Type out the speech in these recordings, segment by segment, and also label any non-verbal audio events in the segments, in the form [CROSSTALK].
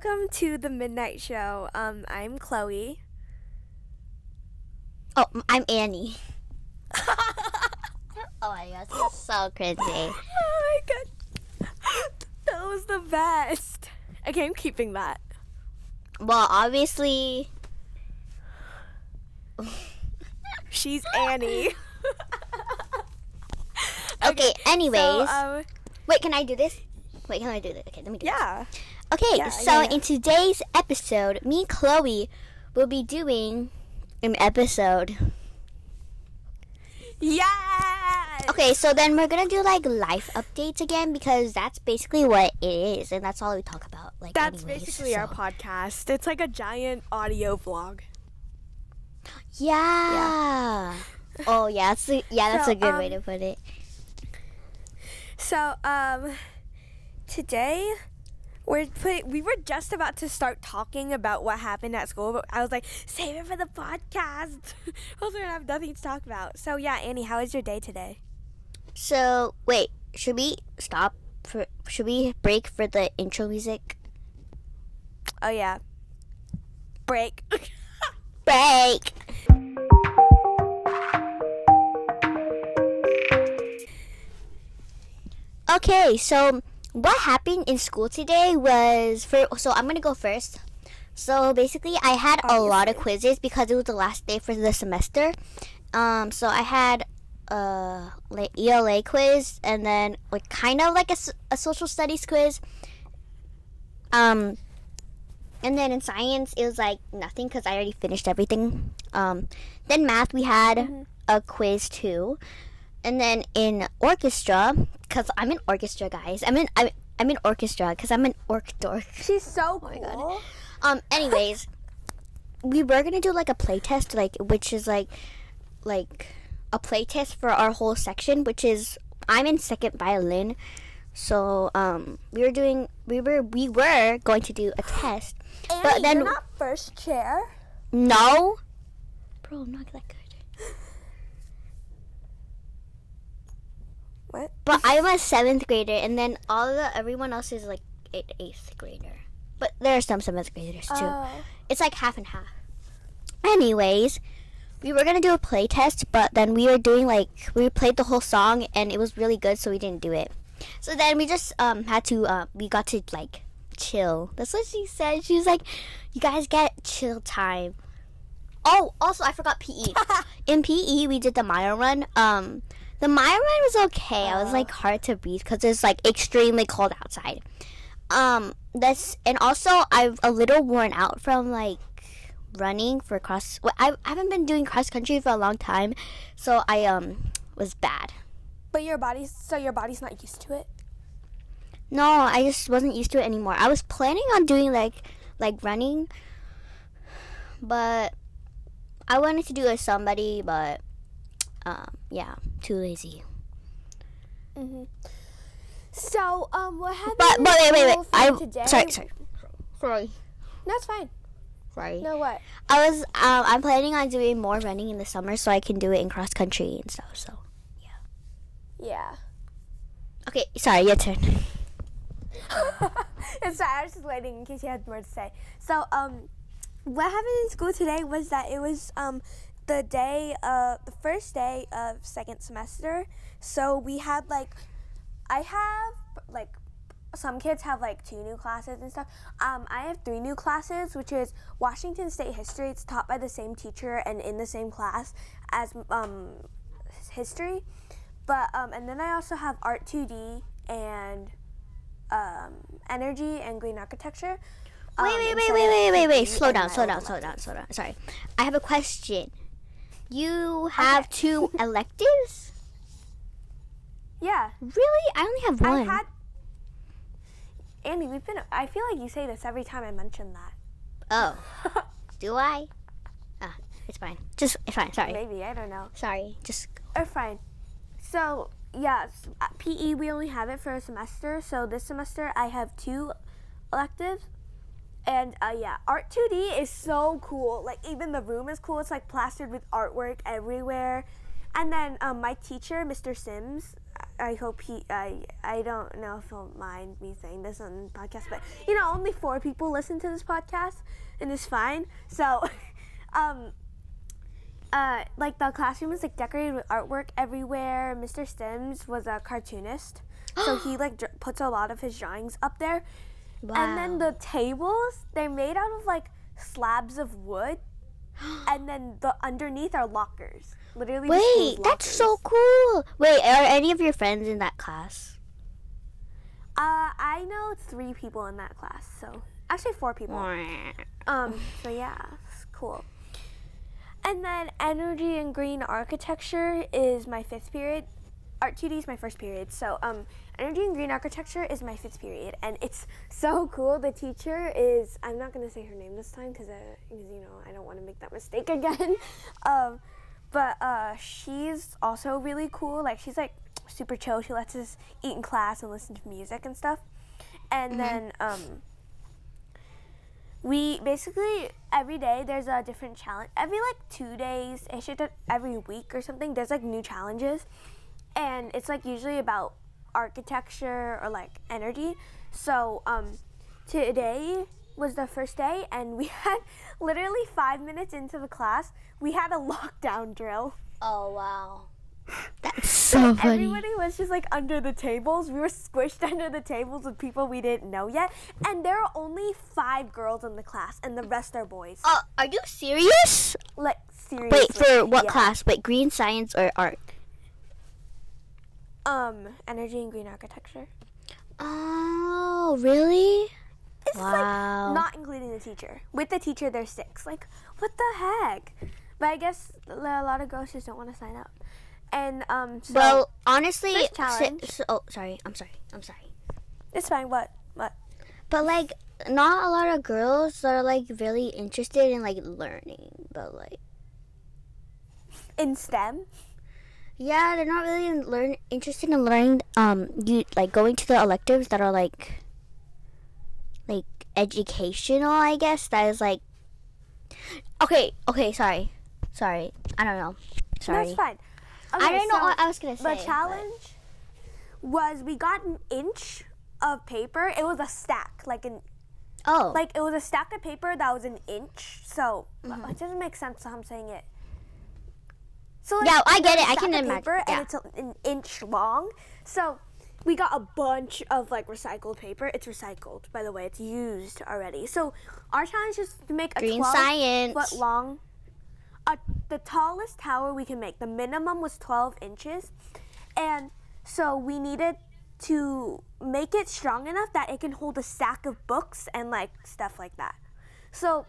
welcome to the Midnight Show. Um, I'm Chloe. Oh, I'm Annie. [LAUGHS] oh my gosh, this is so crazy. [LAUGHS] Oh my god, that was the best. Okay, I'm keeping that. Well, obviously, She's Annie. [LAUGHS] okay. Anyways, So, um, wait, can I do this? Wait, can I do this? Okay, let me do this. yeah. Okay, Yeah, so yeah, in today's episode, me and Chloe will be doing an episode. Yeah. Okay, so then we're gonna do like life updates again because that's basically what it is, and that's all we talk about. Like That's anyways, basically our podcast. It's like a giant audio vlog. Yeah. yeah. Oh yeah, that's a, yeah, that's So, a good way um, to put it. So, um, today we're put, we were just about to start talking about what happened at school, but I was like, save it for the podcast. [LAUGHS] Else we're gonna have nothing to talk about. So yeah, Annie, how was your day today? So wait, should we stop for? Should we break for the intro music? Oh yeah, break. [LAUGHS] Break. Okay, so what happened in school today was for so I'm gonna go first. So basically, I had a lot of quizzes because it was the last day for the semester. Um, so I had like ELA quiz and then like kind of like a, a social studies quiz. Um, and then in science it was like nothing because I already finished everything. Um, then math we had a quiz too, and then in orchestra because I'm in orchestra, guys. I'm in I'm, I'm in orchestra because I'm an orc dork. She's so cool. my God. Um, anyways, [LAUGHS] we were gonna do like a play test, like which is like like a play test for our whole section, which is I'm in second violin. So um, we were doing we were we were going to do a test, Annie, but then you're not first chair. no, bro, I'm not that good. What? But I'm a seventh grader, and then all the everyone else is like eighth grader. But there are some seventh graders too. Oh. It's like half and half. Anyways, we were gonna do a play test, but then we were doing like we played the whole song and it was really good, so we didn't do it. So then we just um had to uh, we got to like chill. That's what she said. She was like, "You guys get chill time." Oh, also I forgot PE. [LAUGHS] In PE we did the mile run. Um, the mile run was okay. I was like hard to breathe because it's like extremely cold outside. Um, that's and also I'm a little worn out from like running for cross. Well, I, I haven't been doing cross country for a long time, so I um was bad. But your body's so your body's not used to it. No, I just wasn't used to it anymore. I was planning on doing like like running, but I wanted to do it with somebody, but um yeah, too lazy. Mm-hmm. So um, what happened? But in but wait wait wait. school for I today? sorry sorry sorry That's fine. sorry. No what? I was um I'm planning on doing more running in the summer so I can do it in cross country and stuff. So Yeah. Yeah. Okay, sorry, your turn. it's [LAUGHS] [LAUGHS] sorry, I was just waiting in case you had more to say. So, um, what happened in school today was that it was um the day uh the first day of second semester. So we had like I have like some kids have like two new classes and stuff. Um, I have three new classes, which is Washington State history. It's taught by the same teacher and in the same class as um history. But um, and then I also have art 2D and um, energy and green architecture. Um, Wait, wait, wait, instead wait, of wait, wait, wait. Slow down, slow down, slow down, slow down. Sorry. I have a question. You have two [LAUGHS] electives? Yeah, Really? I only have one. I had. Andy, we've been. I feel like you say this every time I mention that. Oh. [LAUGHS] Do I? Ah, it's fine. Just it's fine. Sorry. Maybe I don't know. Sorry. Just Or fine. So yeah, uh, PE we only have it for a semester. So this semester I have two electives, and uh, yeah, art 2D is so cool. Like even the room is cool. It's like plastered with artwork everywhere. And then um, my teacher, Mr. Sims, I hope he. I I don't know if he'll mind me saying this on the podcast, but you know, only four people listen to this podcast, and it's fine. So, [LAUGHS] um, uh, like the classroom is like decorated with artwork everywhere. Mr. Sims was a cartoonist, so [GASPS] he like dr- puts a lot of his drawings up there. And then the tables, they're made out of like slabs of wood, [GASPS] and then the underneath are lockers. Literally, Wait, that's so cool. Wait, are any of your friends in that class? Uh, I know three people in that class, so actually four people. Um, so yeah, it's cool. And then energy and green architecture is my fifth period. Art 2D is my first period. So um, energy and green architecture is my fifth period, and it's [LAUGHS] so cool. The teacher is I'm not gonna say her name this time because uh, you know I don't want to make that mistake [LAUGHS] again. um, but uh, she's also really cool. Like she's like super chill. She lets us eat in class and listen to music and stuff. And then um, we basically every day there's a different challenge. Every like two days, every week or something. There's like new challenges, and it's like usually about architecture or like energy. So um, today was the first day, and we [LAUGHS] had literally five minutes into the class, we had a lockdown drill. Oh wow. That's [LAUGHS] so funny. Everybody was just like under the tables. We were squished [LAUGHS] under the tables with people we didn't know yet. And there are only five girls in the class, and the rest are boys. Uh, are you serious? Like, seriously. Wait, for what yeah. class? Wait, green science or art? Um, energy and green architecture. Oh, really? It's Wow. like not including the teacher. With the teacher, there's six. Like, what the heck? But I guess a lot of girls just don't want to sign up. And um, so well, honestly, challenge. so- oh, sorry. I'm sorry. I'm sorry. it's fine. What? What? But like, not a lot of girls are like really interested in like learning. But like, In STEM? Yeah, they're not really learn interested in learning. Um, you like going to the electives that are like, like educational. I guess that is like. Okay. Okay. Sorry. Sorry. I don't know. Sorry. That's fine. I Okay, don't know what I was gonna say. The but- challenge was we got an inch of paper. It was a stack, like an Oh. like it was a stack of paper that was an inch. So Mm-hmm. it doesn't make sense how I'm saying it. So Yeah, I get it. I can imagine. paper, Yeah. And it's a, an inch long. So we got a bunch of like recycled paper. It's recycled, by the way. It's used already. So our challenge is to make a Green 12 science. foot long. Uh, the tallest tower we can make. The minimum was 12 inches, and so we needed to make it strong enough that it can hold a stack of books and like stuff like that. So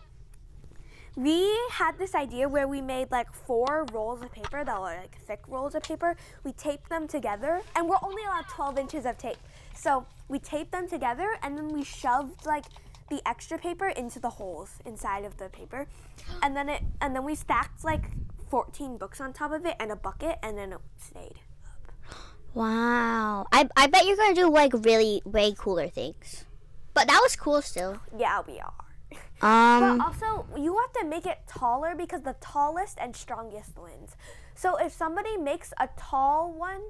we had this idea where we made like four rolls of paper that were like thick rolls of paper. We taped them together, and we're only allowed 12 inches of tape. So we taped them together, and then we shoved like the extra paper into the holes inside of the paper, [GASPS] and then it and then we stacked like 14 books on top of it and a bucket, and then it stayed. Up. Wow. I I bet you're gonna do like really way cooler things. But that was cool still. Yeah, we are. [LAUGHS] Um But also, you have to make it taller because the tallest and strongest wins. So if somebody makes a tall one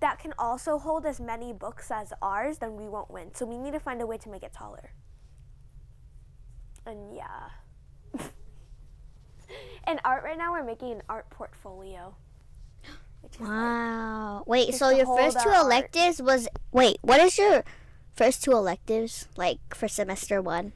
that can also hold as many books as ours, then we won't win. So we need to find a way to make it taller. And yeah. [LAUGHS] In art right now, we're making an art portfolio. [GASPS] Is like, Wow. Wait, so your first two our art. electives was wait, what is your first two electives like for semester 1?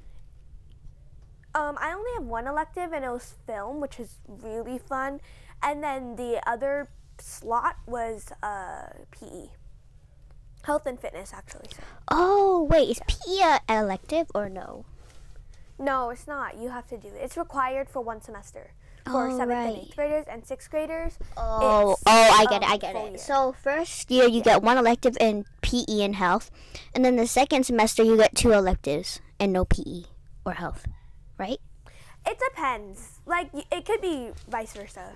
Um, I only have one elective, and it was film, which is really fun. And then the other slot was uh, PE, health and fitness, actually. So. Oh, wait, is PE an elective or no? No, it's not. You have to do it. It's required for one semester for Oh, seventh and eighth graders and sixth graders. Oh, It's, oh, I get it. um, I get it. year. So first year you get one elective in PE and health, and then the second semester you get two electives and no PE or health, right? It depends. Like it could be vice versa.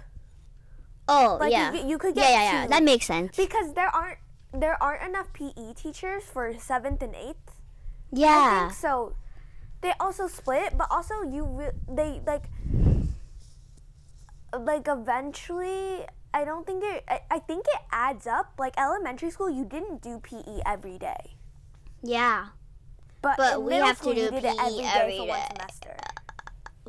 Oh, Like yeah. you, could- you could yeah, get yeah, yeah. two. That makes sense. because there aren't there aren't enough PE teachers for seventh and eighth. Yeah. I Yeah. think so. They also split, but also you re- they like like eventually I don't think it. I, I think it adds up. Like elementary school, you didn't do PE every day, Yeah. But, But we have to do PE every day every for one semester.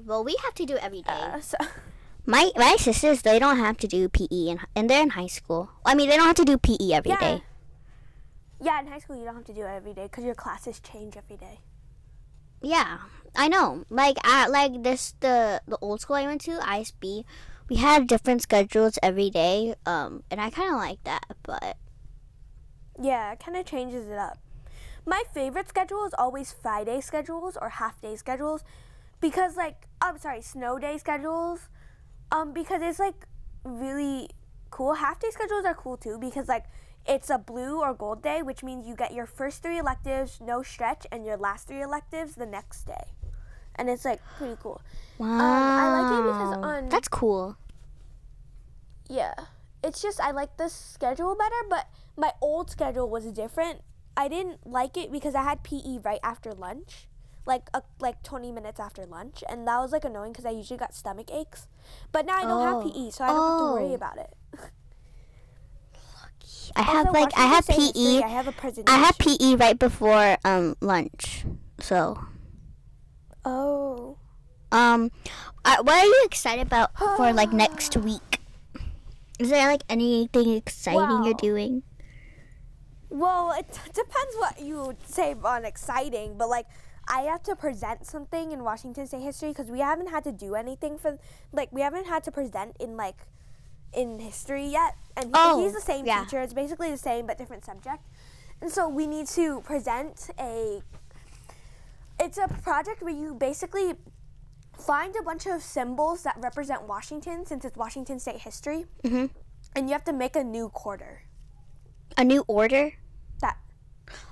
Well, we have to do it every day. Uh, so [LAUGHS] My my sisters they don't have to do PE and and they're in high school. I mean they don't have to do PE every Yeah. day. yeah, in high school you don't have to do it every day because your classes change every day. Yeah, I know. Like at like this the the old school I went to ISB, we had different schedules every day. Um, and I kind of like that, but Yeah, it kind of changes it up. My favorite schedule is always Friday schedules or half day schedules because like I'm sorry, snow day schedules. Um because it's like really cool. Half day schedules are cool too because like it's a blue or gold day, which means you get your first three electives, no stretch, and your last three electives the next day. And it's like pretty cool. wow, I like it because on- that's cool. Yeah. It's just I like this schedule better, but my old schedule was different. I didn't like it because I had PE right after lunch, like uh, like 20 minutes after lunch, and that was like annoying because I usually got stomach aches. But now I don't Oh. have PE, so I don't have to worry Oh. about it. I have like I have PE. I have a presentation. I have PE right before um lunch. So Oh. um, uh, what are you excited about for like next [GASPS] week? Is there like anything exciting you're doing? Well, it t- depends what you say on exciting, but like I have to present something in Washington State history because we haven't had to do anything for like we haven't had to present in like in history yet, and he- Oh, he's the same yeah. teacher. It's basically the same but different subject, and so we need to present a. It's a project where you basically find a bunch of symbols that represent Washington since it's Washington State history, hmm and you have to make a new quarter. A new order?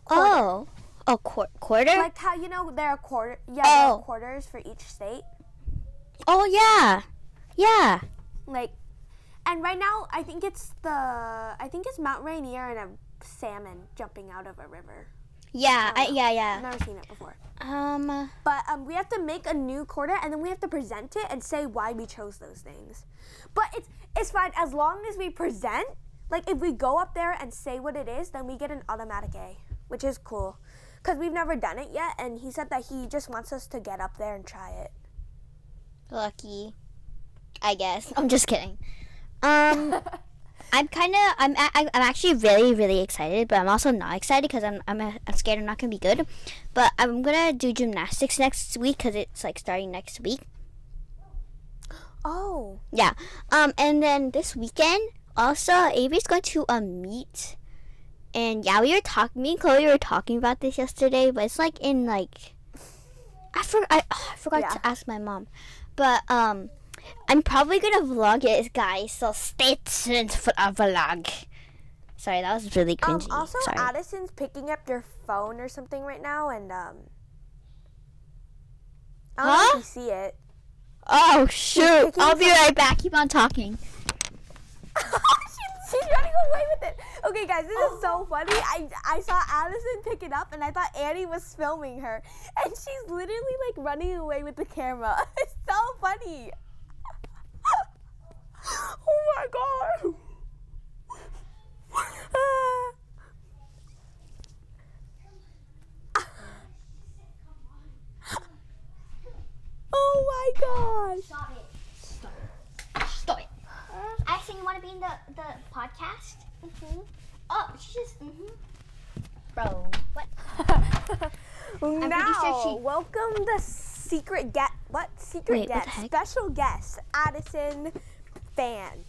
That Oh, a quar- quarter? like how you know there are quarter yeah there Oh. are quarters for each state? Oh yeah, yeah. like and right now i think it's the i think it's mount rainier and a salmon jumping out of a river. Yeah, I, yeah, yeah. i've never seen it before. Um, but um, we have to make a new quarter and then we have to present it and say why we chose those things. But it's it's fine. As long as we present like if we go up there and say what it is then we get an automatic a which is cool because we've never done it yet and he said that he just wants us to get up there and try it lucky. I guess. [LAUGHS] I'm just kidding. Um, [LAUGHS] I'm kind of, I'm, a- I'm actually really, really excited, but I'm also not excited because I'm, I'm, I'm scared I'm not gonna be good. But I'm gonna do gymnastics next week because it's like starting next week. oh Yeah. Um, and then this weekend, also, Avery's going to um meet. And yeah, we were talking. Me and Chloe were talking about this yesterday, but it's like in like, I for I, oh, I forgot Yeah. to ask my mom, but um, I'm probably gonna vlog it, guys. So stay tuned for a vlog. Sorry, that was really Um, cringy. also, Sorry. Addison's picking up your phone or something right now, and um, I don't know if you see it. oh shoot! I'll be right back. Keep on talking. Away with it. Okay, guys, this is so oh. funny. I I saw Addison pick it up, and I thought Annie was filming her, and she's literally like running away with the camera. [LAUGHS] It's so funny. [LAUGHS] oh my god. [LAUGHS] oh my gosh. Stop it. Stop it. Stop it. You want to be in the, the podcast? Mm-hmm. Oh, she just. Mm-hmm. Bro, what? [LAUGHS] now, sure she- welcome the secret guest. What secret Wait, guest? Special guest, Addison fan.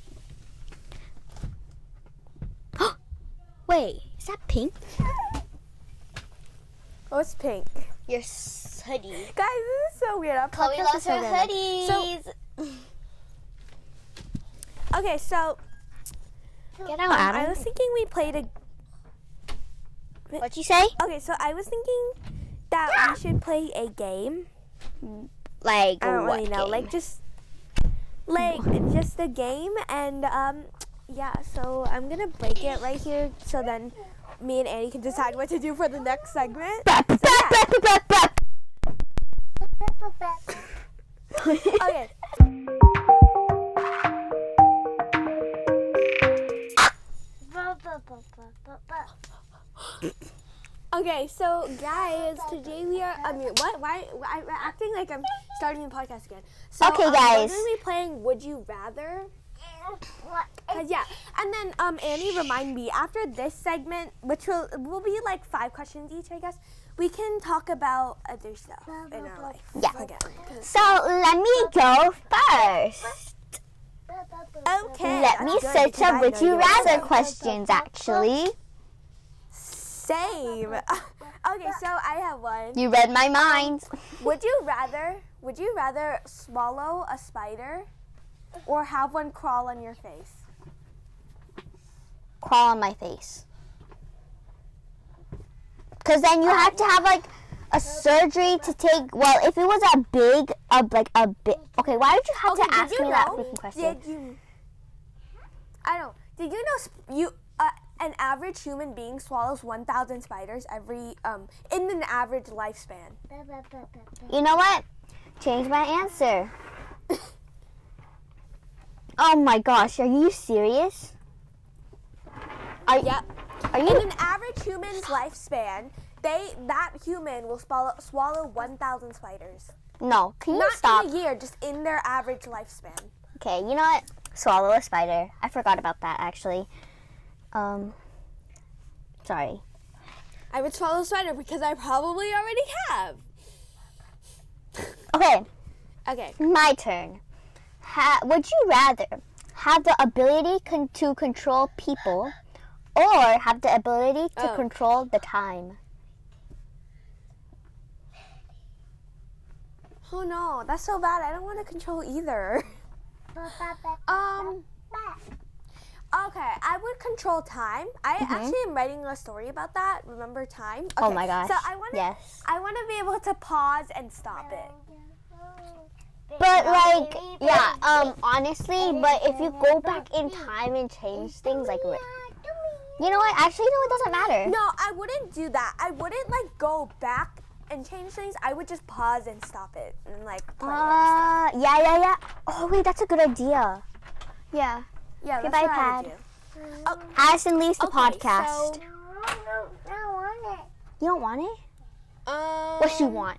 [GASPS] Wait, is that pink? Oh, it's pink. Your hoodie. Guys, this is so weird. Our Chloe loves so her hoodies. Okay, so Get um, out, I was thinking we played a. What'd you say? Okay, so I was thinking that we should play a game. Like, I don't what really know, game? like just like just a game, and um, yeah. So I'm gonna break it right here, so then me and Annie can decide what to do for the next segment. Bap, bap. [LAUGHS] Okay. Okay, so guys, today we are. I mean, what? Why? I'm acting like I'm starting the podcast again. So, Okay, um, guys. We're gonna be playing Would You Rather. Cause yeah, and then um, Annie, remind me after this segment, which will will be like five questions each, I guess. We can talk about other stuff in our life. Yeah. Again. 'Cause- So let me go first. Okay. Let me good, search up would you rather questions actually. Same. [LAUGHS] okay, so I have one. You read my mind. Um, would you rather would you rather swallow a spider or have one crawl on your face? Crawl on my face. Cause then you have to have like a surgery to take. Well, if it was a big, a like a big. Okay, why did you have Okay, to ask you me that freaking question? Did you I don't. Did you know sp- you an average human being swallows 1000 spiders every um in an average lifespan? You know what? Change my answer. [COUGHS] oh my gosh, are you serious? Are, Yep. are In you? an average human's lifespan, they that human will swallow swallow 1000 spiders. No, can you Not stop? in a year, just in their average lifespan. Okay, you know what? Swallow a spider. I forgot about that actually. Um, sorry. I would swallow a spider because I probably already have. Okay, Okay. my turn. Ha- would you rather have the ability con- to control people or have the ability to Oh. control the time? Oh no, that's so bad. I don't want to control either. Um. Okay, I would control time. I actually am writing a story about that. Remember time? Mm-hmm. Oh my gosh. So I want to. yes. I want to be able to pause and stop it. But like, yeah, um, honestly, but if you go back in time and change things, like, you know what? Actually, no, it doesn't matter. No, I wouldn't do that. I wouldn't like go back and change things. I would just pause and stop it and like play it. Uh, yeah, yeah, yeah. Oh wait, that's a good idea. Yeah. Yeah, goodbye, iPad. do. Addison leaves the Okay, podcast. so- You don't want it? Um, What she want?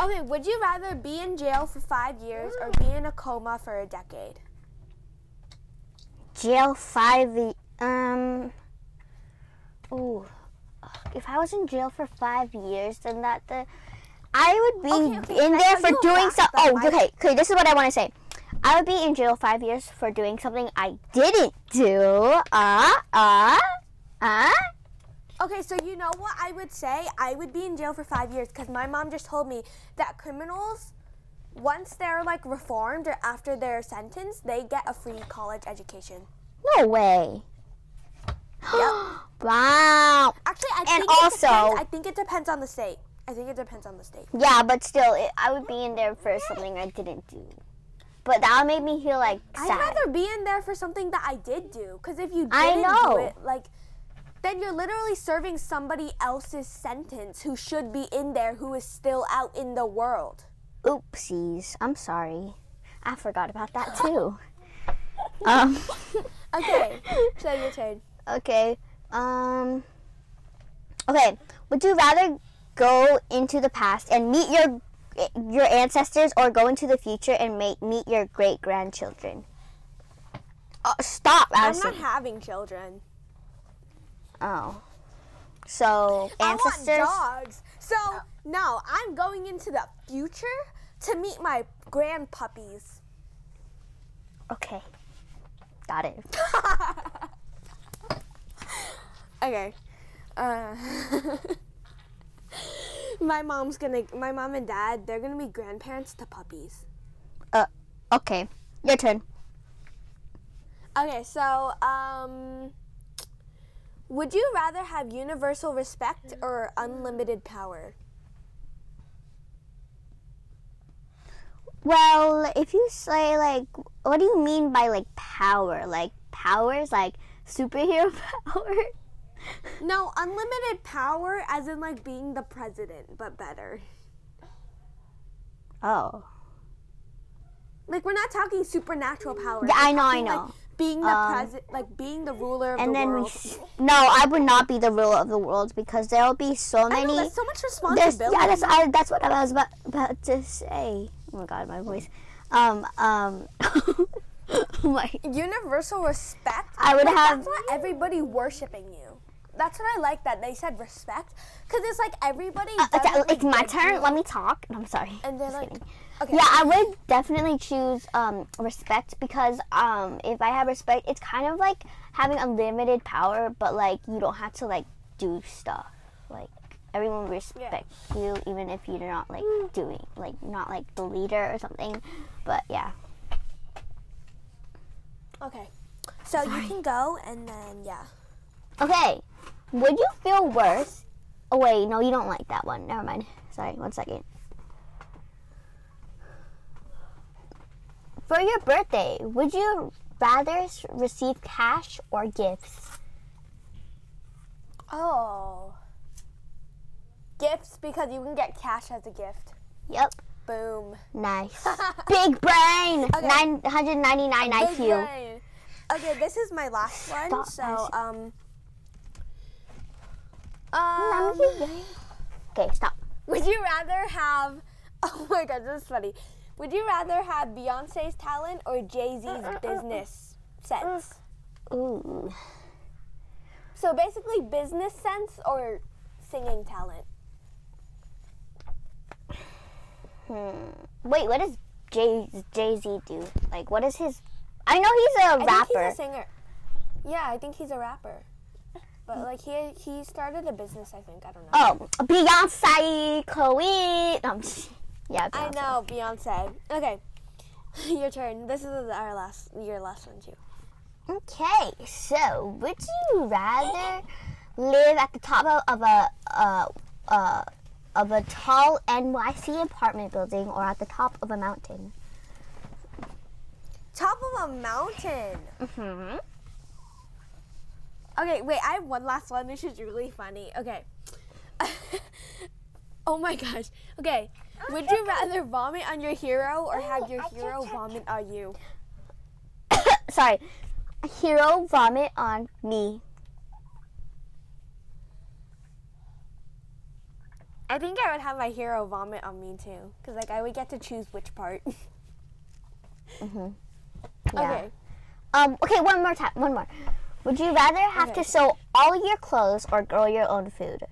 Okay, would you rather be in jail for five years or be in a coma for a decade? Jail five. Um. Ooh. If I was in jail for five years, then that the. I would be Okay, okay, in there for doing fact some. Oh, okay. Okay, this is what I want to say. I would be in jail five years for doing something I didn't do. Uh, uh, uh. Okay, so you know what I would say? I would be in jail for five years because my mom just told me that criminals, once they're like reformed or after they're sentenced, they get a free college education. No way. Yep. [GASPS] wow. Actually, I And think it also- depends, I think it depends on the state. I think it depends on the state. Yeah, but still, it, I would be in there for something I didn't do. But that made me feel like I'd rather be in there for something that I did do. Because if you didn't I know. do it, like, then you're literally serving somebody else's sentence who should be in there who is still out in the world. Oopsies. I'm sorry. I forgot about that too. [LAUGHS] um. Okay, [LAUGHS] so your turn. Okay. Um. Okay. Would you rather go into the past and meet your your ancestors, or go into the future and make, meet your great grandchildren? Uh, stop, I'm not having children. oh. So ancestors. I want dogs. So no, I'm going into the future to meet my grand puppies. Okay. Got it. [LAUGHS] Okay. Uh, [LAUGHS] my mom's gonna. My mom and dad. They're gonna be grandparents to puppies. Uh, okay. Your turn. Okay, so um, would you rather have universal respect or unlimited power? Well, if you say like, what do you mean by like power? Like powers, like superhero [LAUGHS] power? no, unlimited power, as in like being the president, but better. Oh. Like we're not talking supernatural power. Yeah, I know, I know. Like, being the um, president, like being the ruler of and the then, world. No, I would not be the ruler of the world because there'll be so many. I know, so much responsibility. Yeah, that's, I, that's what I was about, about to say. Oh my god, my voice. Um, um. [LAUGHS] Oh like universal respect. I would like, have. That's not everybody worshiping you that's what I like that they said respect because it's like everybody. Uh, it's, like, my turn. Let me talk. I'm sorry. And then like, okay. yeah, I would definitely choose um, respect because um, if I have respect, it's kind of like having unlimited power, but like you don't have to like do stuff. Like everyone respects yeah. you, even if you're not like mm. doing like not like the leader or something. But yeah. Okay. So Sorry. you can go and then yeah. Okay. Would you feel worse? Oh, wait, no, you don't like that one. Never mind. Sorry, one second. For your birthday, would you rather receive cash or gifts? Oh. Gifts because you can get cash as a gift. Yep. Boom. Nice. [LAUGHS] Big brain. Okay. 999 Big IQ. Brain. Okay, this is my last one. Stop so, um um, okay, stop. [LAUGHS] Would you rather have? [LAUGHS] Oh my God, this is funny. Would you rather have Beyonce's talent or Jay Z's uh, business uh, uh, sense? Ooh. So basically, business sense or singing talent. Hmm. Wait, what does Jay Jay Z do? Like, what is his? I know he's a I rapper. he's a singer. Yeah, I think he's a rapper. But like he he started a business, I think. I don't know. Oh, Beyonce, Chloe. Um, yeah. Beyonce. I know Beyonce. Okay, [LAUGHS] your turn. This is our last your last one too. Okay, so would you rather live at the top of, a uh, uh, of a tall NYC apartment building or at the top of a mountain? Top of a mountain. Mhm. Okay, wait, I have one last one. This is really funny. Okay. [LAUGHS] oh my gosh. Okay. Would you rather vomit on your hero or have your hero vomit on you? [COUGHS] Sorry. Hero vomit on me. I think I would have my hero vomit on me too, because like I would get to choose which part. mhm. [LAUGHS] Yeah. Okay. Um. Okay. One more time. One more. Would you rather have okay. to sew all your clothes or grow your own food?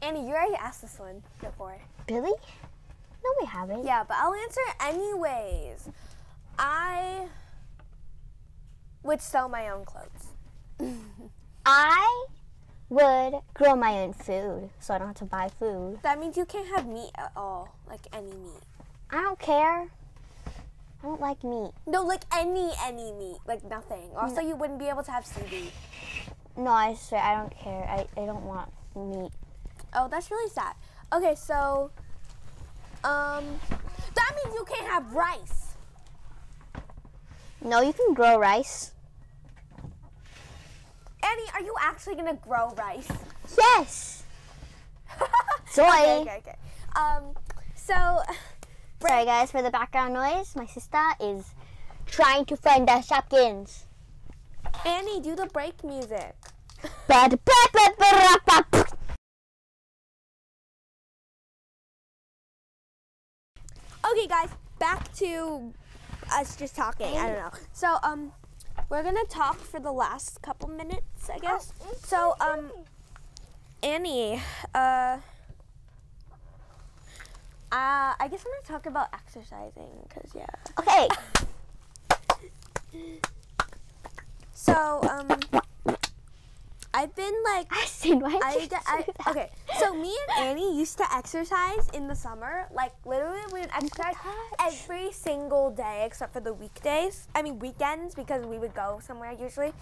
Annie, you already asked this one before. Billy? No, we haven't. Yeah, but I'll answer anyways. I would sew my own clothes. [LAUGHS] I would grow my own food so I don't have to buy food. That means you can't have meat at all, like any meat. I don't care. I don't like meat. No, like any any meat, like nothing. Also, no. you wouldn't be able to have seaweed. No, I swear I don't care. I, I don't want meat. Oh, that's really sad. Okay, so um, that means you can't have rice. No, you can grow rice. Annie, are you actually gonna grow rice? Yes. [LAUGHS] Soy. okay, okay, okay. Um, so. [LAUGHS] Sorry guys for the background noise. My sister is trying to find the Shopkins. Annie, do the break music. okay guys, back to us just talking. I don't know. So um we're gonna talk for the last couple minutes, I guess. Oh, so um Annie, uh uh, I guess I'm gonna talk about exercising, cause yeah. Okay. [LAUGHS] so um, I've been like. I seen why I, I, I, Okay, so me and Annie used to exercise in the summer. Like literally, we would exercise oh every single day except for the weekdays. I mean weekends because we would go somewhere usually,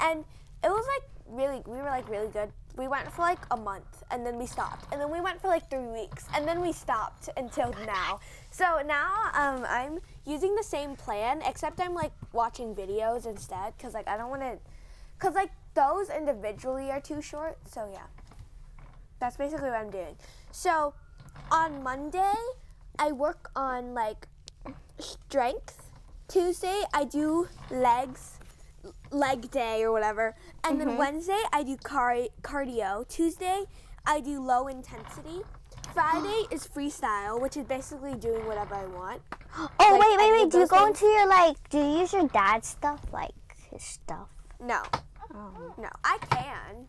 and it was like really we were like really good we went for like a month and then we stopped. And then we went for like three weeks and then we stopped until oh now. So now um, I'm using the same plan except I'm like watching videos instead because like I don't want to, because like those individually are too short. So yeah, that's basically what I'm doing. So on Monday, I work on like strength. Tuesday, I do legs leg day or whatever, and then Wednesday I do car- cardio. Tuesday I do low intensity. Friday [GASPS] is freestyle, which is basically doing whatever I want. [GASPS] Oh Like, wait, wait, wait. Do you go things? into your like? Do you use your dad's stuff, like his stuff? No, Oh. no, I can,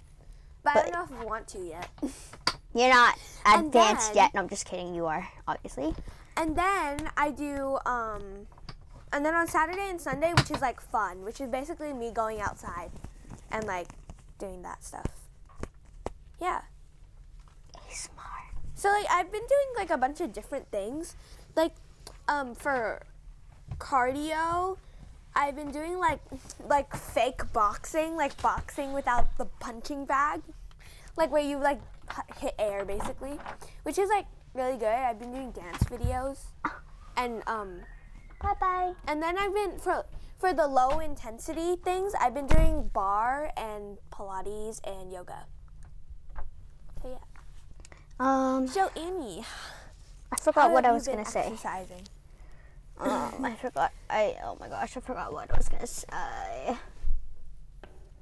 but, I don't know if I want to yet. [LAUGHS] You're not advanced then- yet. No, I'm just kidding. You are obviously. And then I do, um, and then on Saturday and Sunday, which is like fun, which is basically me going outside and like doing that stuff. Yeah. Smart. So like I've been doing like a bunch of different things. Like um for cardio, I've been doing like like fake boxing, like boxing without the punching bag. Like where you like hit air basically, which is like really good. I've been doing dance videos and um Bye bye. and then I've been for for the low intensity things, I've been doing barre and pilates and yoga. So yeah. Um, So Annie, I forgot what I was gonna say. Um, I forgot. I oh my gosh, I forgot what I was gonna say.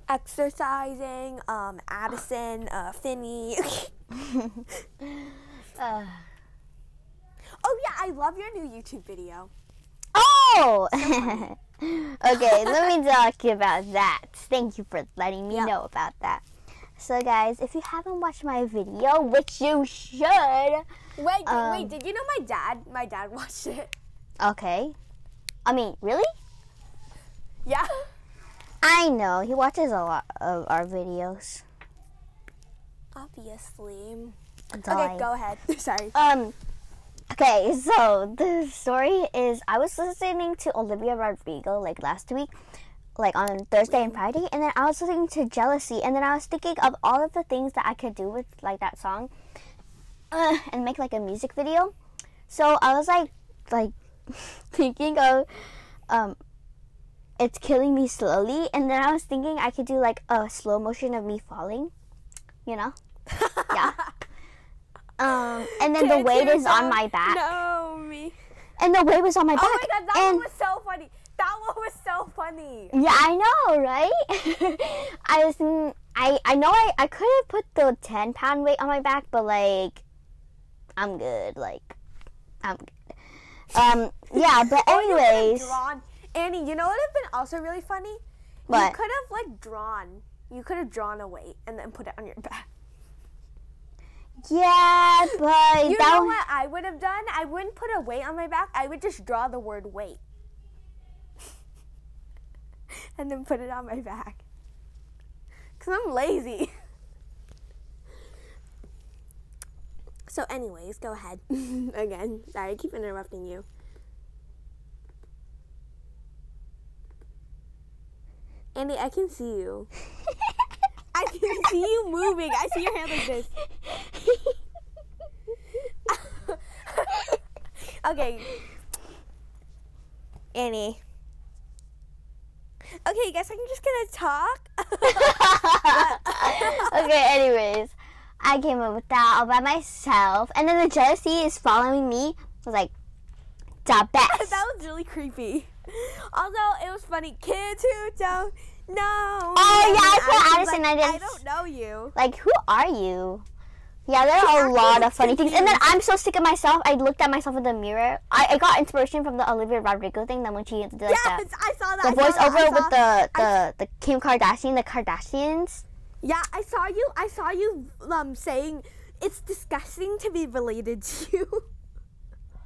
Exercising, um, Addison, uh, Finney. [LAUGHS] [LAUGHS] Uh, oh yeah, I love your new YouTube video. [LAUGHS] okay, let me [LAUGHS] talk about that. Thank you for letting me Yeah. know about that. So, guys, if you haven't watched my video, which you should, Wait, Um, wait, did you know my dad? My dad [LAUGHS] watched it. okay. I mean, really? Yeah. I know he watches a lot of our videos. Obviously. Okay, go ahead. Sorry. Um. Okay, so the story is I was listening to Olivia Rodrigo like last week, like on Thursday and Friday, and then I was listening to Jealousy, and then I was thinking of all of the things that I could do with like that song, uh, and make like a music video. So I was like, like [LAUGHS] thinking of, um, it's killing me slowly, and then I was thinking I could do like a slow motion of me falling, you know. [LAUGHS] Yeah. Um, and then [LAUGHS] the weight is on my back, No, me. and the weight was on my back. Oh my god, that and one was so funny. That one was so funny. yeah, I know, right? [LAUGHS] I was, I, I know I, I could have put the ten pound weight on my back, but like, I'm good. Like, I'm good. Um, yeah, but [LAUGHS] Or you could have anyways, drawn. Annie, you know what would have been also really funny? What? You could have like drawn. You could have drawn a weight and then put it on your back. Yeah, but You know what I would have done? I wouldn't put a weight on my back. I would just draw the word weight. [LAUGHS] and then put it on my back. Because I'm lazy. [LAUGHS] So, anyways, go ahead. [LAUGHS] Again. Sorry, I keep interrupting you. Andy, I can see you. I can see you moving. I see your hand like this. [LAUGHS] Okay. Annie. Okay, guess I'm just gonna talk. [LAUGHS] okay, anyways, I came up with that all by myself, and then the jealousy is following me. Was like, the best. [LAUGHS] that was really creepy. Although it was funny. Kids who don't know. Oh, yeah, I put Addison, I like, didn't I don't know you. Like, who are you? Yeah, there are a lot of funny things. And then. I'm so sick of myself. I looked at myself in the mirror. I, I got inspiration from the Olivia Rodrigo thing. Then when she did like yes, the, I saw that. the I voiceover with the, the, the Kim Kardashian, the Kardashians. Yeah, I saw you. I saw you um saying it's disgusting to be related to you.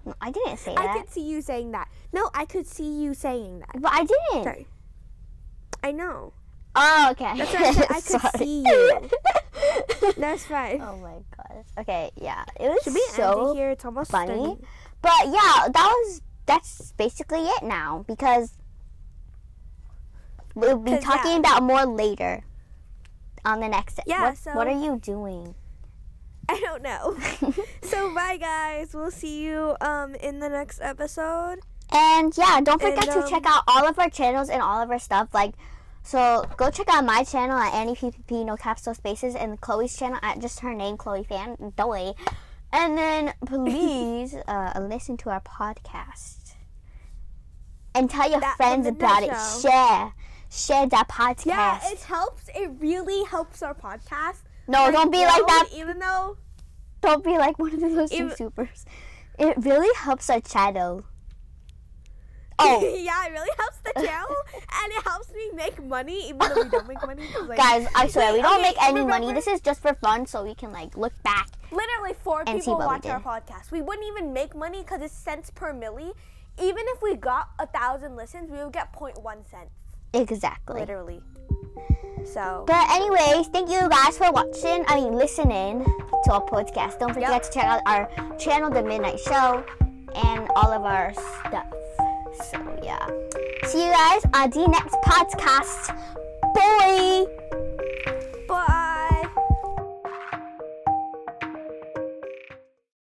No, I didn't say that. I could see you saying that. No, I could see you saying that. But I didn't. Sorry. I know. Oh, okay. That's what I said. I [LAUGHS] could see you. [LAUGHS] That's fine. oh my gosh. Okay, yeah. It was Should we so here? It's almost funny. starting. But yeah, that was that's basically it now because we'll be talking yeah. about more later on the next. Yeah, What, so- what are you doing? I don't know. [LAUGHS] so bye guys. We'll see you um in the next episode. And yeah, don't forget And, to um, check out all of our channels and all of our stuff. Like, so go check out my channel at Annie PPP No Caps No Spaces and Chloe's channel at just her name Chloe Fan Doy. And then [LAUGHS] please uh, listen to our podcast. and tell your That- friends about it. Show. Share, share that podcast. Yeah, it helps. It really helps our podcast. no, like, don't be like that. Even though Don't be like one of those Even- YouTubers. It really helps our channel. Oh, [LAUGHS] yeah, it really helps the channel, and it helps me make money, even though we don't make money. like, guys, I swear we don't okay, make any money. This is just for fun, so we can like look back. literally four people watch our podcast. We wouldn't even make money because it's cents per milli. Even if we got a thousand listens, we would get 0.1 cents, Exactly. literally. So But anyways, thank you guys for watching. I mean, listening to our podcast. Don't forget Yep. to check out our channel, The Midnight Show, and all of our stuff. So yeah, see you guys on the next podcast. Bye.